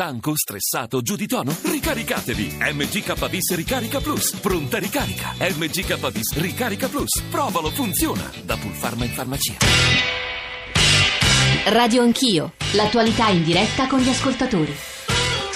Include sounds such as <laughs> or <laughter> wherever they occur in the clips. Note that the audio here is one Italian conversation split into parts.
Stanco, stressato, giù di tono? Ricaricatevi! MGK Ricarica Plus. Pronta ricarica. MGK Ricarica Plus. Provalo, funziona. Da Pulpharma in farmacia. Radio Anch'io. L'attualità in diretta con gli ascoltatori.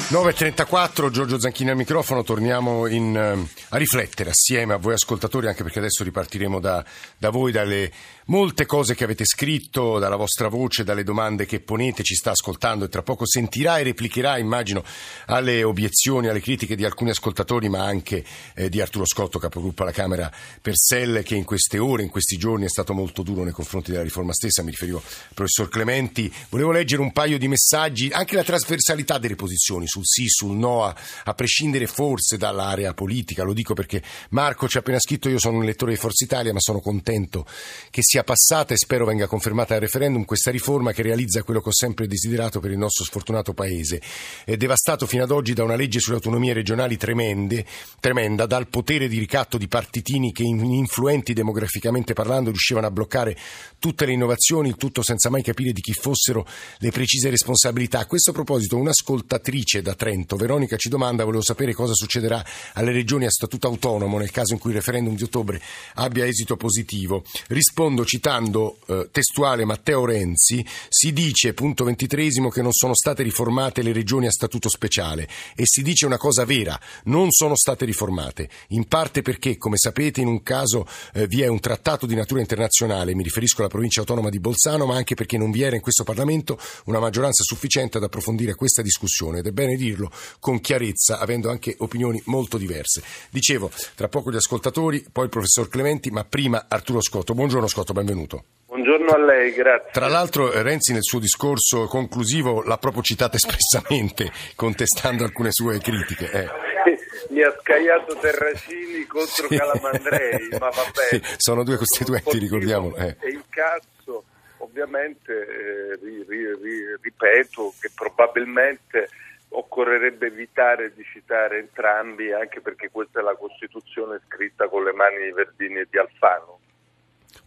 9.34, Giorgio Zanchini al microfono, torniamo in, eh, a riflettere assieme a voi ascoltatori, anche perché adesso ripartiremo da, da voi, dalle molte cose che avete scritto, dalla vostra voce, dalle domande che ponete, ci sta ascoltando e tra poco sentirà e replicherà, immagino, alle obiezioni, alle critiche di alcuni ascoltatori, ma anche eh, di Arturo Scotto, capogruppo alla Camera per Selle, che in queste ore, in questi giorni è stato molto duro nei confronti della riforma stessa, mi riferivo al professor Clementi. Volevo leggere un paio di messaggi, anche la trasversalità delle posizioni sul sì, sul no, a, a prescindere forse dall'area politica, lo dico perché Marco ci ha appena scritto, io sono un elettore di Forza Italia, ma sono contento che sia passata e spero venga confermata al referendum questa riforma che realizza quello che ho sempre desiderato per il nostro sfortunato paese. È devastato fino ad oggi da una legge sulle autonomie regionali tremende, tremenda, dal potere di ricatto di partitini che influenti demograficamente parlando riuscivano a bloccare tutte le innovazioni, il tutto senza mai capire di chi fossero le precise responsabilità. A questo proposito un'ascoltatrice da Trento, Veronica, ci domanda, volevo sapere cosa succederà alle regioni a statuto autonomo nel caso in cui il referendum di ottobre abbia esito positivo. Rispondo citando eh, testuale Matteo Renzi, si dice, punto ventitresimo, che non sono state riformate le regioni a statuto speciale e si dice una cosa vera, non sono state riformate, in parte perché, come sapete, in un caso eh, vi è un trattato di natura internazionale, mi riferisco alla provincia autonoma di Bolzano, ma anche perché non vi era in questo Parlamento una maggioranza sufficiente ad approfondire questa discussione ed è bene dirlo con chiarezza, avendo anche opinioni molto diverse. Dicevo, tra poco gli ascoltatori, poi il professor Clementi, ma prima Arturo Scotto. Buongiorno Scotto, benvenuto. Buongiorno a lei, grazie. Tra l'altro Renzi nel suo discorso conclusivo l'ha proprio citata espressamente, <laughs> contestando alcune sue critiche. Eh. <laughs> Mi ha scagliato Terracini contro sì. Calamandrei, <laughs> ma va bene. Sì. Sono due costituenti, ricordiamolo. Eh. E il cazzo, ovviamente, eh, ri, ri, ripeto che probabilmente occorrerebbe evitare di citare entrambi, anche perché questa è la Costituzione scritta con le mani di Verdini e di Alfano.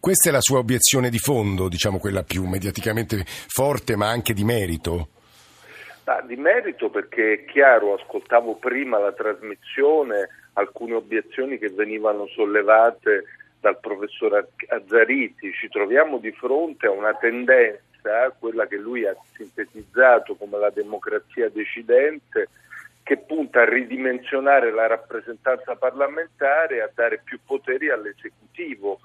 Questa è la sua obiezione di fondo, diciamo quella più mediaticamente forte, ma anche di merito? Ah, di merito perché è chiaro, ascoltavo prima la trasmissione, alcune obiezioni che venivano sollevate dal professor Azzariti, ci troviamo di fronte a una tendenza, quella che lui ha sintetizzato come la democrazia decidente, che punta a ridimensionare la rappresentanza parlamentare e a dare più poteri all'esecutivo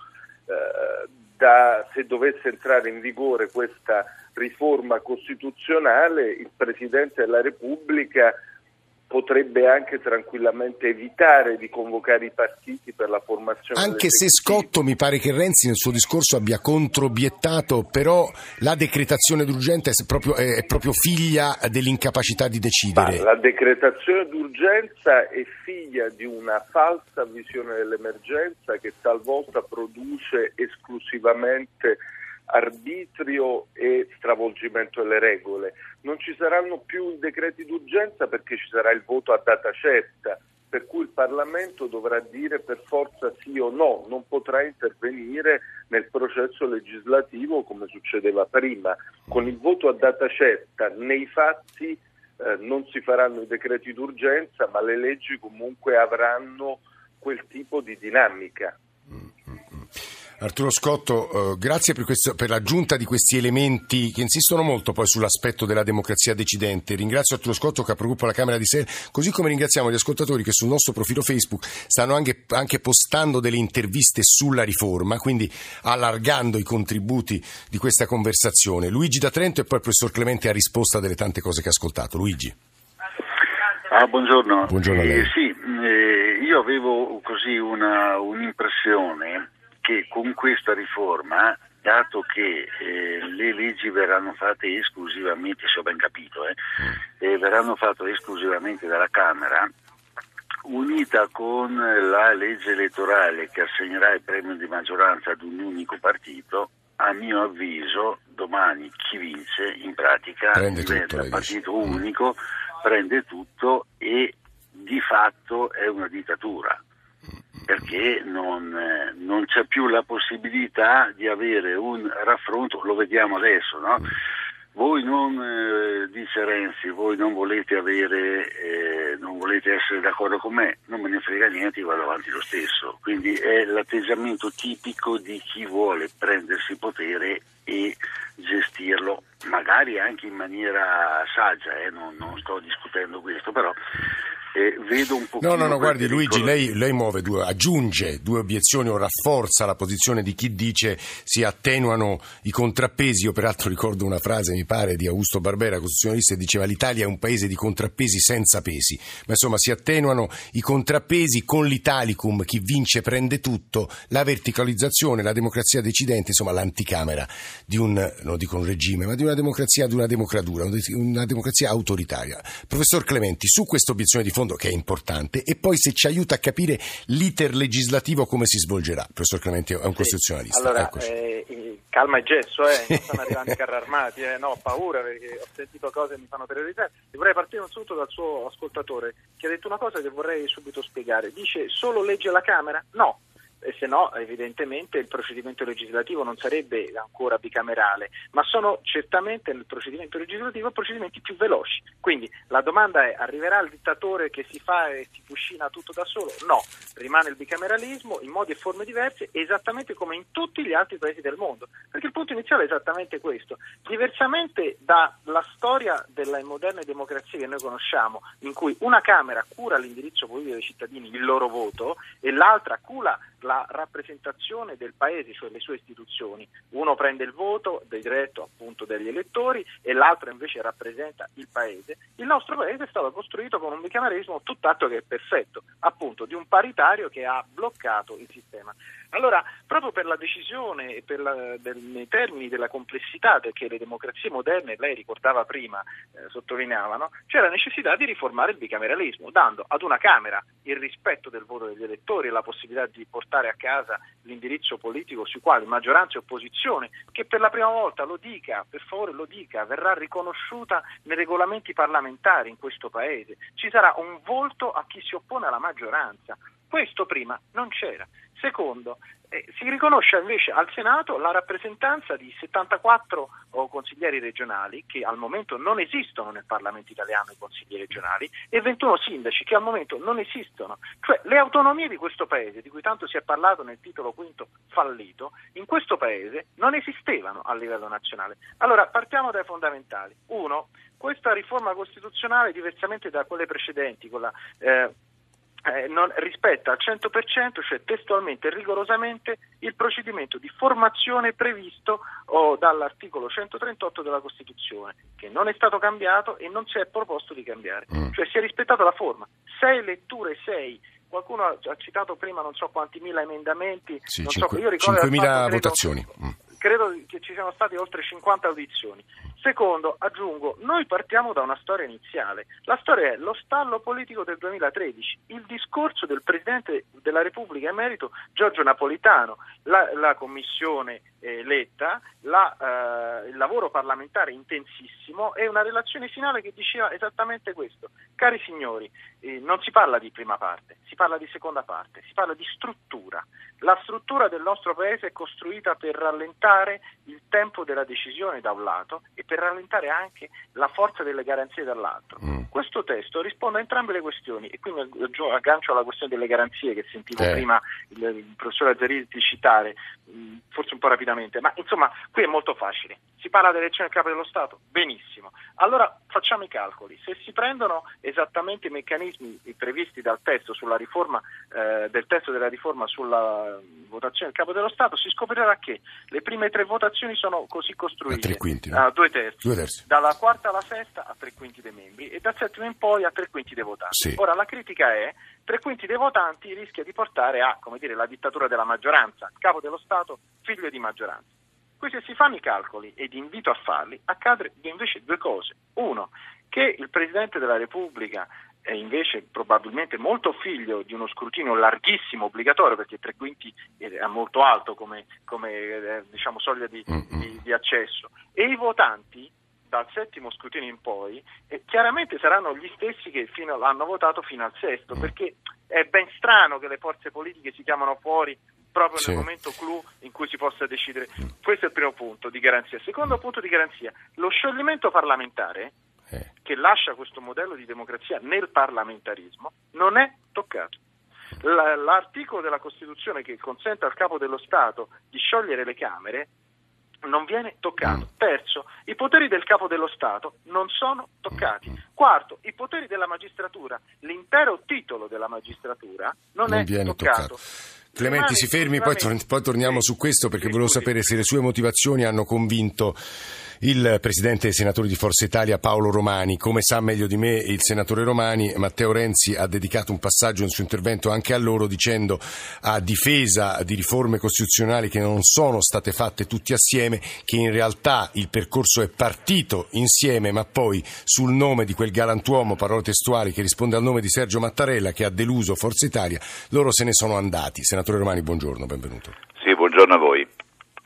da, se dovesse entrare in vigore questa riforma costituzionale, il Presidente della Repubblica potrebbe anche tranquillamente evitare di convocare i partiti per la formazione. Anche se Scotto mi pare che Renzi nel suo discorso abbia controbiettato, però la decretazione d'urgenza è proprio, è proprio figlia dell'incapacità di decidere. Ma la decretazione d'urgenza è figlia di una falsa visione dell'emergenza che talvolta produce esclusivamente arbitrio e stravolgimento delle regole. Non ci saranno più decreti d'urgenza perché ci sarà il voto a data certa, per cui il Parlamento dovrà dire per forza sì o no, non potrà intervenire nel processo legislativo come succedeva prima. Con il voto a data certa nei fatti eh, non si faranno i decreti d'urgenza, ma le leggi comunque avranno quel tipo di dinamica. Arturo Scotto, eh, grazie per, questo, per, l'aggiunta di questi elementi che insistono molto poi sull'aspetto della democrazia decidente. Ringrazio Arturo Scotto, capogruppo alla Camera di Sel, così come ringraziamo gli ascoltatori che sul nostro profilo Facebook stanno anche, anche postando delle interviste sulla riforma, quindi allargando i contributi di questa conversazione. Luigi da Trento e poi il professor Clemente a delle tante cose che ha ascoltato. Luigi. Ah, buongiorno. Buongiorno a lei. Eh, sì, eh, io avevo così una, un'impressione che con questa riforma, dato che eh, le leggi verranno fatte esclusivamente, se ho ben capito, eh, mm. eh, verranno fatte esclusivamente dalla Camera, unita con la legge elettorale che assegnerà il premio di maggioranza ad un unico partito, a mio avviso domani chi vince in pratica prende diventa tutto, partito mm. unico, prende tutto e di fatto è una dittatura perché non, eh, non, c'è più la possibilità di avere un raffronto, lo vediamo adesso, no? voi non, eh, dice Renzi, voi non volete avere, eh, non volete essere d'accordo con me, non me ne frega niente, io vado avanti lo stesso. Quindi è l'atteggiamento tipico di chi vuole prendersi potere e gestirlo, magari anche in maniera saggia, eh, non, non sto discutendo questo, però eh, vedo un po'. No, no, no, guardi Luigi, lei, lei due, aggiunge due obiezioni o rafforza la posizione di chi dice si attenuano i contrappesi. Io peraltro ricordo una frase, mi pare, di Augusto Barbera, costituzionalista, che diceva l'Italia è un paese di contrappesi senza pesi. Ma insomma si attenuano i contrappesi con l'Italicum, chi vince prende tutto, la verticalizzazione, la democrazia decidente, insomma l'anticamera di un, non dico un regime, ma di una democrazia, di una democratura, una democrazia autoritaria. Professor Clementi, su questa obiezione di fondo fondo che è importante e poi se ci aiuta a capire l'iter legislativo come si svolgerà. Professor Clementi è un costituzionalista. Allora, eh, calma e gesso, eh. non stanno arrivando i <laughs> carri armati, eh. no, ho paura perché ho sentito cose che mi fanno terrorizzare. E vorrei partire innanzitutto dal suo ascoltatore che ha detto una cosa che vorrei subito spiegare. Dice solo legge la Camera? No e se no evidentemente il procedimento legislativo non sarebbe ancora bicamerale, ma sono certamente nel procedimento legislativo procedimenti più veloci. Quindi la domanda è arriverà il dittatore che si fa e si cucina tutto da solo? No, rimane il bicameralismo in modi e forme diverse esattamente come in tutti gli altri paesi del mondo, perché il punto iniziale è esattamente questo. Diversamente dalla storia delle moderne democrazie che noi conosciamo, in cui una Camera cura l'indirizzo politico dei cittadini, il loro voto, e l'altra cura la rappresentazione del paese, cioè le sue istituzioni. Uno prende il voto diretto appunto degli elettori e l'altro invece rappresenta il paese. Il nostro paese è stato costruito con un bicameralismo tutt'altro che perfetto, appunto di un paritario che ha bloccato il sistema. Allora, proprio per la decisione e per la, del, nei termini della complessità che le democrazie moderne, lei ricordava prima, eh, sottolineavano, c'è la necessità di riformare il bicameralismo, dando ad una Camera il rispetto del voto degli elettori e la possibilità di portare a casa l'indirizzo politico sui quali maggioranza e opposizione, che per la prima volta lo dica, per favore lo dica, verrà riconosciuta nei regolamenti parlamentari in questo Paese. Ci sarà un volto a chi si oppone alla maggioranza. Questo prima non c'era. Secondo, eh, si riconosce invece al Senato la rappresentanza di 74 oh, consiglieri regionali che al momento non esistono nel Parlamento italiano i consiglieri regionali e 21 sindaci che al momento non esistono. Cioè le autonomie di questo paese, di cui tanto si è parlato nel titolo quinto fallito, in questo paese non esistevano a livello nazionale. Allora partiamo dai fondamentali. Uno, questa riforma costituzionale, diversamente da quelle precedenti, con la eh, eh, non, rispetta al 100%, cioè testualmente e rigorosamente, il procedimento di formazione previsto oh, dall'articolo 138 della Costituzione, che non è stato cambiato e non si è proposto di cambiare. Mm. Cioè si è rispettata la forma. Sei letture, sei qualcuno ha citato prima non so quanti mila emendamenti, sì, 5, so, io ricordo 5.000 votazioni. Mm credo che ci siano state oltre 50 audizioni. Secondo, aggiungo, noi partiamo da una storia iniziale. La storia è lo stallo politico del 2013, il discorso del Presidente della Repubblica emerito Giorgio Napolitano, la, la Commissione eh, Letta, la, eh, il lavoro parlamentare intensissimo e una relazione finale che diceva esattamente questo. Cari signori, eh, non si parla di prima parte, si parla di seconda parte, si parla di struttura. La struttura del nostro Paese è costruita per rallentare il tempo della decisione da un lato e per rallentare anche la forza delle garanzie dall'altro. Mm. Questo testo risponde a entrambe le questioni e qui mi aggancio alla questione delle garanzie che sentivo eh. prima il, il professor Azzariti citare, mm, forse un po' rapidamente, ma insomma qui è molto facile. Si parla dell'elezione del capo dello Stato? Benissimo. Allora facciamo i calcoli. Se si prendono esattamente i meccanismi previsti dal testo sulla riforma, eh, del testo della riforma sulla votazione del capo dello Stato, si scoprirà che le prime tre votazioni sono così costruite. Quinti, no? a due, terzi, due terzi. Dalla quarta alla sesta a tre quinti dei membri e dal settimo in poi a tre quinti dei votanti. Sì. Ora la critica è tre quinti dei votanti rischia di portare a, come dire, la dittatura della maggioranza, capo dello Stato, figlio di maggioranza. Qui se si fanno i calcoli ed invito a farli, accade invece due cose. Uno, che il Presidente della Repubblica è invece probabilmente molto figlio di uno scrutinio larghissimo, obbligatorio, perché tre quinti è molto alto come, come eh, diciamo, soglia di, di, di, accesso, e i votanti dal settimo scrutinio in poi eh, chiaramente saranno gli stessi che fino, hanno votato fino al sesto, perché è ben strano che le forze politiche si chiamano fuori proprio Sì. nel momento clou in cui si possa decidere. Questo è il primo punto di garanzia. Secondo punto di garanzia, lo scioglimento parlamentare. Che lascia questo modello di democrazia nel parlamentarismo non è toccato. La- L'articolo della Costituzione che consente al capo dello Stato di sciogliere le Camere non viene toccato. Terzo, i poteri del capo dello Stato non sono toccati. Quarto, i poteri della magistratura, l'intero titolo della magistratura non, non è viene toccato. toccato. Clementi si fermi, poi, torniamo su questo perché volevo sapere se le sue motivazioni hanno convinto il presidente dei senatori di Forza Italia Paolo Romani. Come sa meglio di me il senatore Romani, Matteo Renzi ha dedicato un passaggio nel suo intervento anche a loro dicendo a difesa di riforme costituzionali che non sono state fatte tutti assieme, che in realtà il percorso è partito insieme, ma poi sul nome di quel galantuomo, parole testuali, che risponde al nome di Sergio Mattarella, che ha deluso Forza Italia, loro se ne sono andati. Senatore Romani, buongiorno, benvenuto. Sì, buongiorno a voi.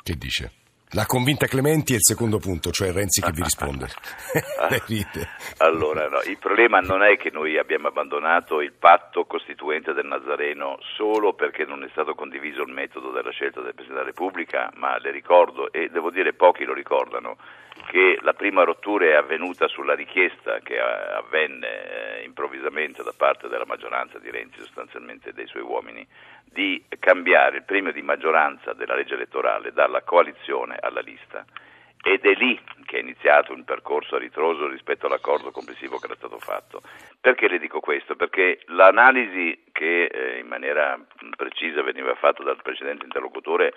Che dice? La convinta Clementi è il secondo punto, cioè Renzi che vi risponde. <laughs> Allora, no, il problema non è che noi abbiamo abbandonato il patto costituente del Nazareno solo perché non è stato condiviso il metodo della scelta del Presidente della Repubblica, ma le ricordo, e devo dire pochi lo ricordano, che la prima rottura è avvenuta sulla richiesta che eh, avvenne eh, improvvisamente da parte della maggioranza di Renzi, sostanzialmente dei suoi uomini, di cambiare il premio di maggioranza della legge elettorale dalla coalizione alla lista. Ed è lì che è iniziato un percorso a ritroso rispetto all'accordo complessivo che era stato fatto. Perché le dico questo? Perché l'analisi che eh, in maniera precisa veniva fatta dal precedente interlocutore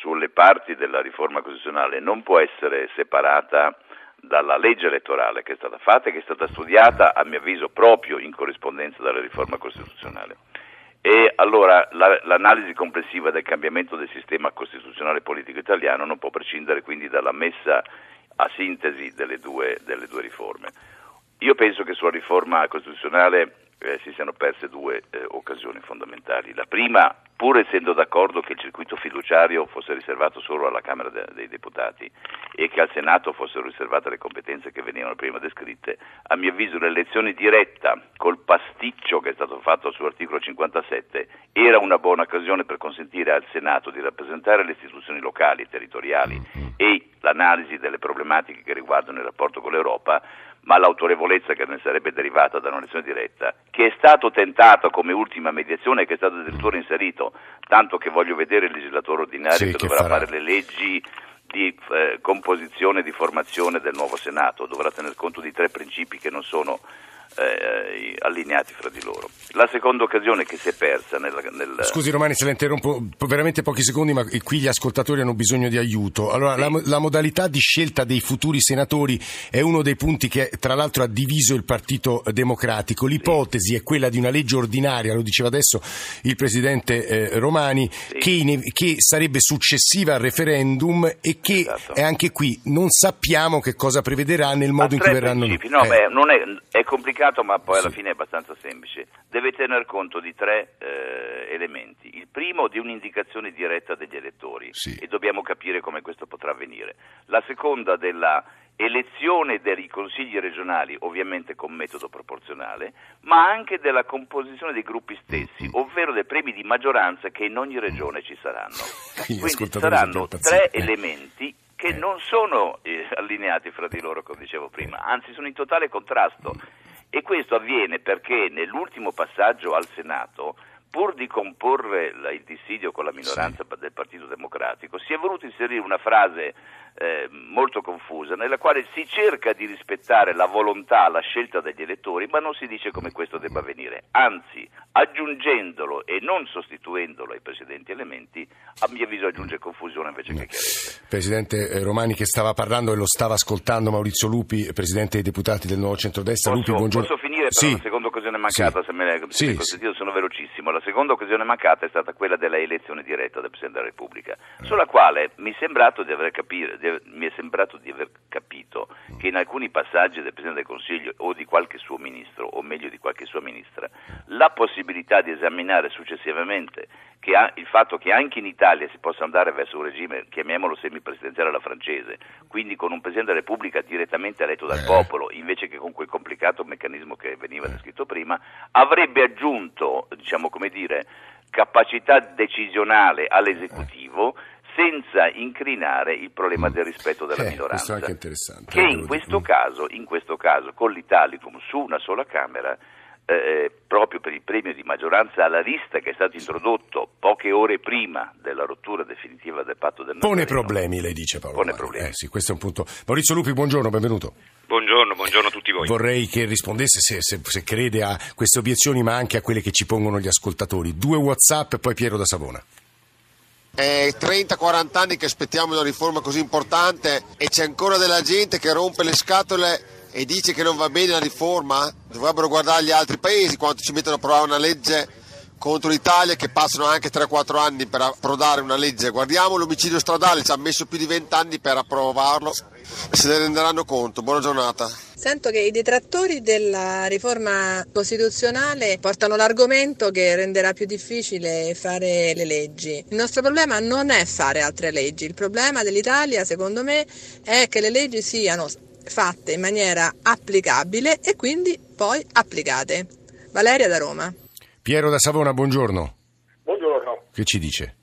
sulle parti della riforma costituzionale non può essere separata dalla legge elettorale che è stata fatta e che è stata studiata, a mio avviso, proprio in corrispondenza dalla riforma costituzionale. E allora la- l'analisi complessiva del cambiamento del sistema costituzionale politico italiano non può prescindere quindi dalla messa a sintesi delle due, delle due riforme. Io penso che sulla riforma costituzionale eh, si siano perse due eh, occasioni fondamentali. La prima, pur essendo d'accordo che il circuito fiduciario fosse riservato solo alla Camera de- dei Deputati e che al Senato fossero riservate le competenze che venivano prima descritte, a mio avviso l'elezione diretta col pasticcio che è stato fatto sull'articolo 57 era una buona occasione per consentire al Senato di rappresentare le istituzioni locali, territoriali e l'analisi delle problematiche che riguardano il rapporto con l'Europa, ma l'autorevolezza che ne sarebbe derivata da un'elezione diretta, che è stato tentato come ultima mediazione e che è stato addirittura inserito, tanto che voglio vedere il legislatore ordinario Sì, che, che dovrà farà. fare le leggi di eh, composizione e di formazione del nuovo Senato, dovrà tener conto di tre principi che non sono eh, allineati fra di loro. La seconda occasione che si è persa nel, nel Scusi Romani se la interrompo po- veramente pochi secondi, ma qui gli ascoltatori hanno bisogno di aiuto. Allora, la, mo- la modalità di scelta dei futuri senatori è uno dei punti che tra l'altro ha diviso il Partito Democratico. L'ipotesi è quella di una legge ordinaria, lo diceva adesso il Presidente eh, Romani, che, in- che sarebbe successiva al referendum e che Esatto. è anche qui non sappiamo che cosa prevederà nel modo in cui verranno... principi. No, Eh, beh, non è, è complicato, ma poi alla Sì. fine è abbastanza semplice. Deve tener conto di tre eh, elementi. Il primo di un'indicazione diretta degli elettori Sì. e dobbiamo capire come questo potrà avvenire. La seconda della elezione dei consigli regionali, ovviamente con metodo proporzionale, ma anche della composizione dei gruppi stessi, ovvero dei premi di maggioranza che in ogni regione ci saranno. <laughs> Quindi, Quindi saranno tre. Eh. elementi che Eh. non sono eh, allineati fra di loro, come dicevo prima, anzi sono in totale contrasto. E questo avviene perché nell'ultimo passaggio al Senato, pur di comporre il dissidio con la minoranza del Partito Democratico, si è voluto inserire una frase eh, molto confusa nella quale si cerca di rispettare la volontà, la scelta degli elettori, ma non si dice come questo debba avvenire. Anzi, aggiungendolo e non sostituendolo ai precedenti elementi, a mio avviso aggiunge confusione invece che chiarezza. Presidente eh, Romani che stava parlando e lo stava ascoltando Maurizio Lupi, Presidente dei Deputati del Nuovo Centrodestra. Posso, Lupi, buongiorno. Posso finire per Sì. la seconda occasione mancata, Sì. se me ne Sì, consentito, sono velocissimo. La seconda occasione mancata è stata quella della elezione diretta del Presidente della Repubblica, sulla quale mi è sembrato di aver, capire- di aver- mi è sembrato di aver capito che in alcuni passaggi del Presidente del Consiglio o di qualche suo ministro, o meglio di qualche sua ministra, la possibilità di esaminare successivamente che ha- il fatto che anche in Italia si possa andare verso un regime, chiamiamolo semipresidenziale alla francese, quindi con un Presidente della Repubblica direttamente eletto dal Eh. popolo, invece che con quel complicato meccanismo che veniva descritto prima, avrebbe aggiunto, diciamo come dire, capacità decisionale all'esecutivo senza incrinare il problema del rispetto della Eh, minoranza. questo è anche interessante, Che devo in questo, caso, in questo caso, con l'Italicum su una sola Camera, eh, proprio per il premio di maggioranza alla lista che è stato introdotto poche ore prima della rottura definitiva del patto del Pone Nazareno, problemi, lei dice Paolo. Pone Romani. problemi. Eh, sì, questo è un punto. Maurizio Lupi, buongiorno, benvenuto. Buongiorno, buongiorno a tutti voi. Vorrei che rispondesse se, se- se crede a queste obiezioni, ma anche a quelle che ci pongono gli ascoltatori. Due WhatsApp e poi Piero da Savona. È 30-40 anni che aspettiamo una riforma così importante e c'è ancora della gente che rompe le scatole e dice che non va bene la riforma? Dovrebbero guardare gli altri paesi quanto ci mettono a provare una legge contro l'Italia che passano anche 3-4 anni per approdare una legge. Guardiamo l'omicidio stradale, ci ha messo più di 20 anni per approvarlo se ne renderanno conto. Buona giornata. Sento che i detrattori della riforma costituzionale portano l'argomento che renderà più difficile fare le leggi. Il nostro problema non è fare altre leggi, il problema dell'Italia secondo me è che le leggi siano fatte in maniera applicabile e quindi poi applicate. Valeria da Roma. Piero da Savona, buongiorno. Buongiorno. Che ci dice?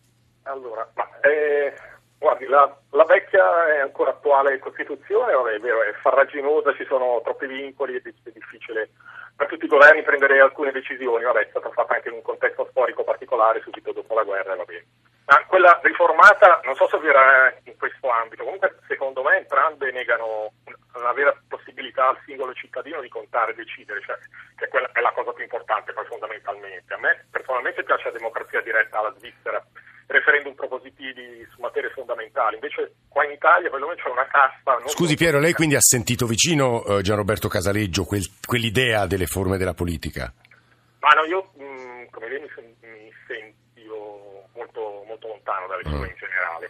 Allora, ma, eh, guardi, la, la vecchia è ancora attuale Costituzione, vabbè, è vero, è farraginosa, ci sono troppi vincoli, è, è difficile per tutti i governi prendere alcune decisioni, vabbè, è stata fatta anche in un contesto storico particolare subito dopo la guerra, va bene. Ma quella riformata, non so se avverrà in questo ambito, comunque secondo me entrambe negano una vera possibilità al singolo cittadino di contare e decidere, cioè, che quella è la cosa più importante poi fondamentalmente. A me personalmente piace la democrazia diretta alla Svizzera, referendum propositivi su materie fondamentali, invece qua in Italia perlomeno c'è una casta... Scusi Piero, lei quindi ha sentito vicino eh, Gianroberto Casaleggio quel- quell'idea delle forme della politica? Ma no, io mh, come vedi mi, mi sentivo molto, molto lontano dalle sue in generale.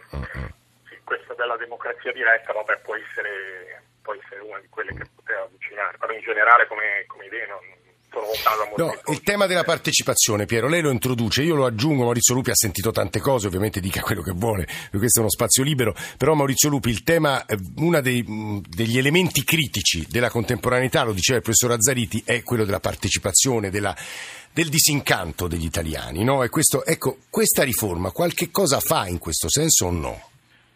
Sì, questa della democrazia diretta, vabbè, può essere, può essere una di quelle che poteva avvicinare, però in generale come, come idea non No, il tema della partecipazione, Piero, lei lo introduce, io lo aggiungo, Maurizio Lupi ha sentito tante cose, ovviamente dica quello che vuole, perché questo è uno spazio libero, però Maurizio Lupi, il tema, eh, uno mh, degli elementi critici della contemporaneità, lo diceva il professor Azzariti, è quello della partecipazione, della- del disincanto degli italiani, no? E questo, ecco, questa riforma qualche cosa fa in questo senso o no?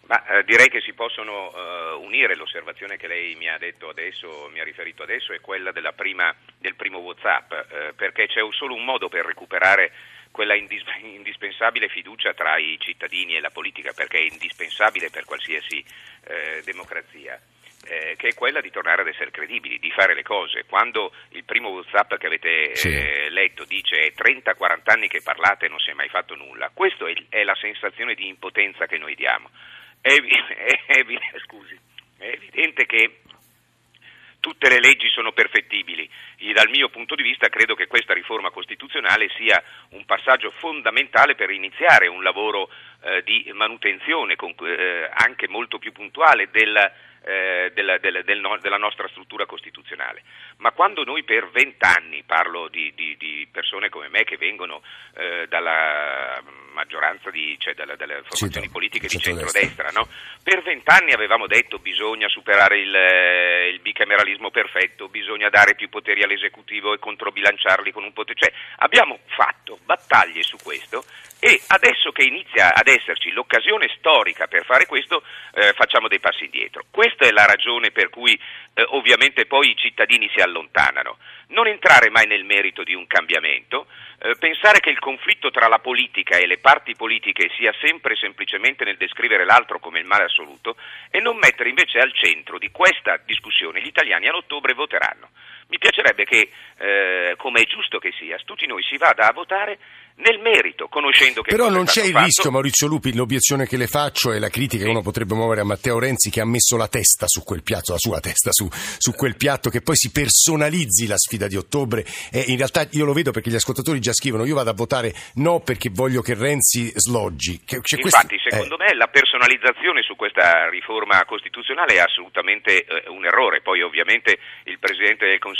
Ma eh, direi che si possono eh, unire l'osservazione che lei mi ha adesso, mi ha riferito adesso, è quella prima, del primo WhatsApp, eh, perché c'è solo un modo per recuperare quella indis- indispensabile fiducia tra i cittadini e la politica, perché è indispensabile per qualsiasi eh, democrazia. Eh, che è quella di tornare ad essere credibili, di fare le cose. Quando il primo WhatsApp che avete Sì. eh, letto dice è 30-40 anni che parlate e non si è mai fatto nulla, questa è, è la sensazione di impotenza che noi diamo. È, <laughs> è scusi, è evidente che tutte le leggi sono perfettibili. E dal mio punto di vista credo che questa riforma costituzionale sia un passaggio fondamentale per iniziare un lavoro eh, di manutenzione con- eh, anche molto più puntuale del, eh, della, del- del no- della nostra struttura costituzionale. Ma quando noi per vent'anni, parlo di, di- di persone come me che vengono eh, dalla maggioranza di, cioè dalla- dalle formazioni da- politiche di centrodestra. no? per vent'anni avevamo detto bisogna superare il, eh, il bicameralismo perfetto, bisogna dare più poteri all'esecutivo e controbilanciarli con un potere. Cioè, abbiamo fatto battaglie su questo e adesso che inizia ad esserci l'occasione storica per fare questo, eh, facciamo dei passi indietro. Questa è la ragione per cui eh, ovviamente poi i cittadini si allontanano. Non entrare mai nel merito di un cambiamento, eh, pensare che il conflitto tra la politica e le parti politiche sia sempre semplicemente nel descrivere l'altro come il male assoluto e non mettere invece al centro di questa discussione gli italiani all'ottobre voteranno. Mi piacerebbe che, eh, come è giusto che sia, tutti noi si vada a votare nel merito, conoscendo che Però è non c'è il fatto. rischio, Maurizio Lupi, l'obiezione che le faccio e la critica che uno potrebbe muovere a Matteo Renzi che ha messo la testa su quel piatto, la sua testa su, su quel piatto, che poi si personalizzi la sfida di ottobre. E in realtà io lo vedo perché gli ascoltatori già scrivono, io vado a votare no perché voglio che Renzi sloggi. C'è Infatti, questo- secondo eh, me la personalizzazione su questa riforma costituzionale è assolutamente eh, un errore. Poi, ovviamente, il Presidente del Consiglio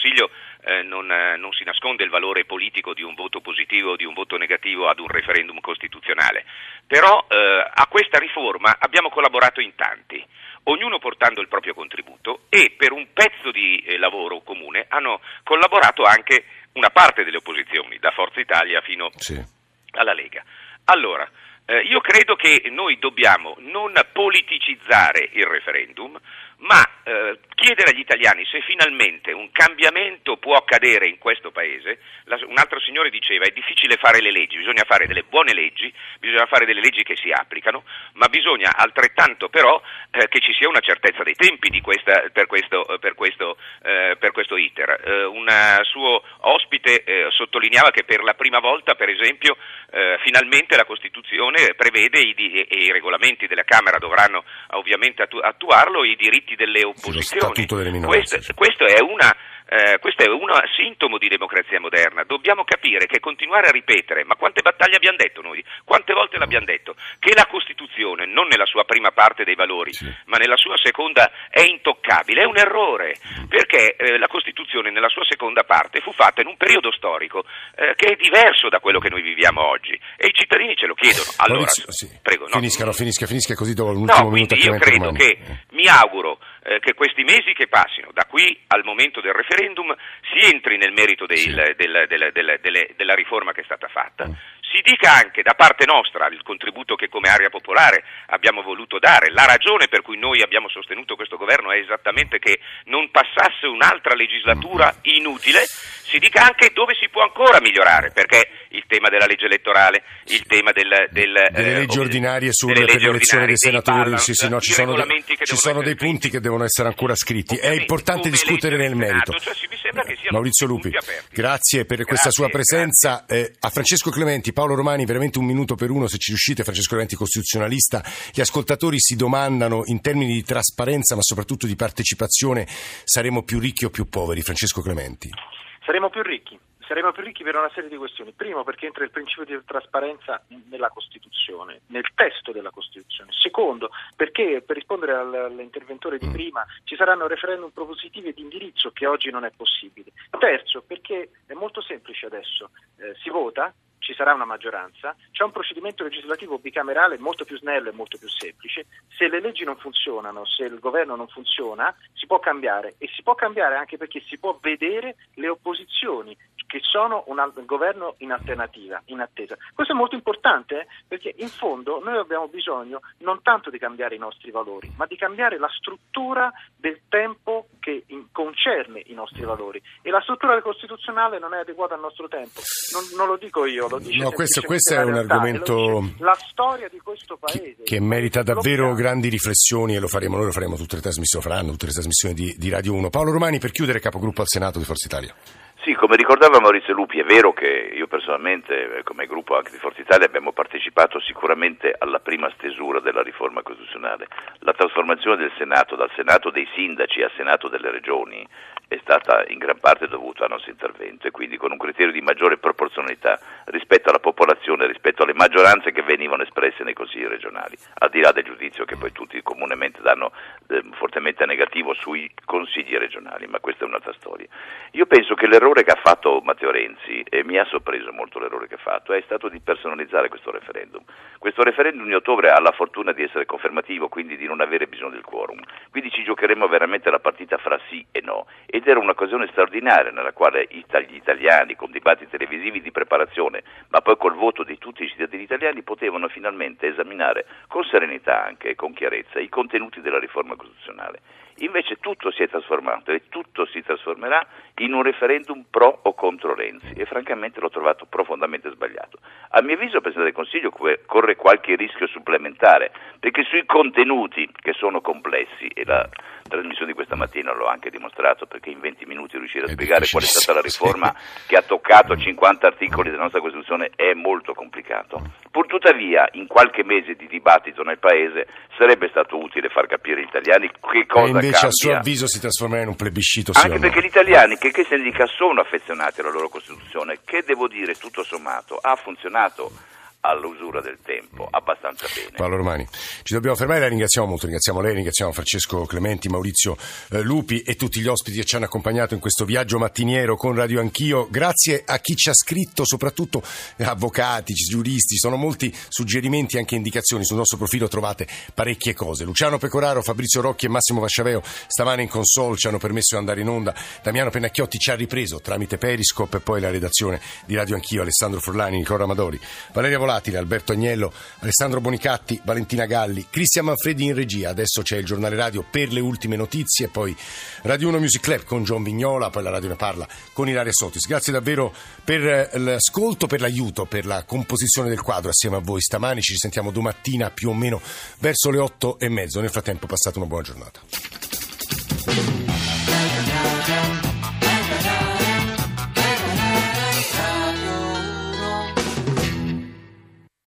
eh, non, eh, non si nasconde il valore politico di un voto positivo o di un voto negativo ad un referendum costituzionale. Però eh, a questa riforma abbiamo collaborato in tanti. Ognuno portando il proprio contributo e per un pezzo di eh, lavoro comune hanno collaborato anche una parte delle opposizioni, da Forza Italia fino sì. alla Lega. Allora, eh, io credo che noi dobbiamo non politicizzare il referendum, ma eh, chiedere agli italiani se finalmente un cambiamento può accadere in questo paese. La, un altro signore diceva è difficile fare le leggi, bisogna fare delle buone leggi, bisogna fare delle leggi che si applicano, ma bisogna altrettanto però eh, che ci sia una certezza dei tempi questa, per, questo, per, questo, eh, per, questo, iter. Eh, un suo ospite eh, sottolineava che per la prima volta, per esempio, eh, finalmente la Costituzione prevede i, e, e, i regolamenti della Camera dovranno ovviamente attu- attuarlo, i diritti diritti delle opposizioni. Questo, questo, è una, eh, questo è un sintomo di democrazia moderna. Dobbiamo capire che continuare a ripetere, ma quante battaglie abbiamo detto noi? Quante volte l'abbiamo detto? Che la Costituzione, non nella sua prima parte dei valori, sì. ma nella sua seconda, è intoccabile, è un errore, perché eh, la Costituzione nella sua seconda parte fu fatta in un periodo storico eh, che è diverso da quello che noi viviamo oggi e i cittadini ce lo chiedono. Allora, Maurizio, sì. prego, no, finisca, finisca, finisca così dopo l'ultimo no, minuto. Io credo che, mi auguro eh, che questi mesi che passino da qui al momento del referendum si entri nel merito del, sì. del, del, della riforma che è stata fatta. Si dica anche da parte nostra il contributo che come area popolare abbiamo voluto dare, la ragione per cui noi abbiamo sostenuto questo governo è esattamente che non passasse un'altra legislatura inutile, si dica anche dove si può ancora migliorare, perché il tema della legge elettorale, il tema del, del, delle eh, leggi ordinarie sulle per l'elezione dei senatori, balance, sì, sì, no, ci sono, de, ci sono dei punti che devono essere ancora scritti. È importante discutere nel merito. Cioè, Maurizio Lupi, grazie per grazie, questa sua presenza. Eh, a Francesco Clementi, Paolo Romani, veramente un minuto per uno se ci riuscite, Francesco Clementi costituzionalista. Gli ascoltatori si domandano in termini di trasparenza ma soprattutto di partecipazione saremo più ricchi o più poveri? Francesco Clementi. Saremo più ricchi saremo più ricchi per una serie di questioni. Primo perché entra il principio di trasparenza nella Costituzione, nel testo della Costituzione. Secondo perché, per rispondere all'interventore di prima, ci saranno referendum propositivi di indirizzo che oggi non è possibile. Terzo perché è molto semplice adesso, eh, si vota, ci sarà una maggioranza, c'è un procedimento legislativo bicamerale molto più snello e molto più semplice, se le leggi non funzionano, se il governo non funziona, si può cambiare e si può cambiare anche perché si può vedere le opposizioni che sono un governo in alternativa, in attesa. Questo è molto importante eh, perché in fondo noi abbiamo bisogno non tanto di cambiare i nostri valori, ma di cambiare la struttura del tempo che concerne i nostri valori e la struttura costituzionale non è adeguata al nostro tempo. Non, non lo dico io, lo dice No, questo, questo è un argomento la storia di questo paese che, che merita davvero grandi riflessioni e lo faremo, noi lo faremo tutte le trasmissioni, faranno tutte le trasmissioni di, di Radio 1. Paolo Romani per chiudere capogruppo al Senato di Forza Italia. Sì, come ricordava Maurizio Lupi, è vero che io personalmente, come gruppo anche di Forza Italia, abbiamo partecipato sicuramente alla prima stesura della riforma costituzionale. La trasformazione del Senato, dal Senato dei sindaci al Senato delle regioni, è stata in gran parte dovuta al nostro intervento e quindi con un criterio di maggiore proporzionalità rispetto alla popolazione, rispetto alle maggioranze che venivano espresse nei consigli regionali, al di là del giudizio che poi tutti comunemente danno eh, fortemente negativo sui consigli regionali, ma questa è un'altra storia. Io penso che l'errore che ha fatto Matteo Renzi, e mi ha sorpreso molto l'errore che ha fatto, è stato di personalizzare questo referendum. Questo referendum di ottobre ha la fortuna di essere confermativo, quindi di non avere bisogno del quorum. Quindi ci giocheremo veramente la partita fra sì e no ed era un'occasione straordinaria nella quale gli italiani, con dibattiti televisivi di preparazione, ma poi col voto di tutti i cittadini italiani, potevano finalmente esaminare con serenità anche e con chiarezza i contenuti della riforma costituzionale. Invece tutto si è trasformato e tutto si trasformerà in un referendum pro o contro Renzi e francamente l'ho trovato profondamente sbagliato. A mio avviso il Presidente del Consiglio corre qualche rischio supplementare perché sui contenuti che sono complessi e la trasmissione di questa mattina l'ho anche dimostrato perché in 20 minuti riuscire a spiegare qual è stata la riforma sì. che ha toccato 50 articoli della nostra Costituzione è molto complicato. Purtuttavia in qualche mese di dibattito nel Paese sarebbe stato utile far capire agli italiani che cosa e invece cambia. a suo avviso si trasformerà in un plebiscito. Anche perché gli italiani che, che si indica sono affezionati alla loro Costituzione che devo dire tutto sommato ha funzionato all'usura del tempo abbastanza bene. Paolo Romani, ci dobbiamo fermare, la ringraziamo molto, ringraziamo lei, ringraziamo Francesco Clementi, Maurizio eh, Lupi e tutti gli ospiti che ci hanno accompagnato in questo viaggio mattiniero con Radio Anch'io. Grazie a chi ci ha scritto, soprattutto avvocati, giuristi, sono molti suggerimenti e anche indicazioni. Sul nostro profilo trovate parecchie cose. Luciano Pecoraro, Fabrizio Rocchi e Massimo Vasciaveo stamane in console ci hanno permesso di andare in onda. Damiano Pennacchiotti ci ha ripreso tramite Periscope e poi la redazione di Radio Anch'io, Alessandro Forlani, Nicola Amadori, Valeria Volatile, Alberto Agnello, Alessandro Bonicatti, Valentina Galli, Cristian Manfredi in regia. Adesso c'è il giornale radio per le ultime notizie, poi Radio 1 Music Club con John Vignola, poi la radio ne parla con Ilaria Sotis. Grazie davvero per l'ascolto, per l'aiuto, per la composizione del quadro assieme a voi stamani. Ci risentiamo domattina più o meno verso le otto e mezzo. Nel frattempo passate una buona giornata.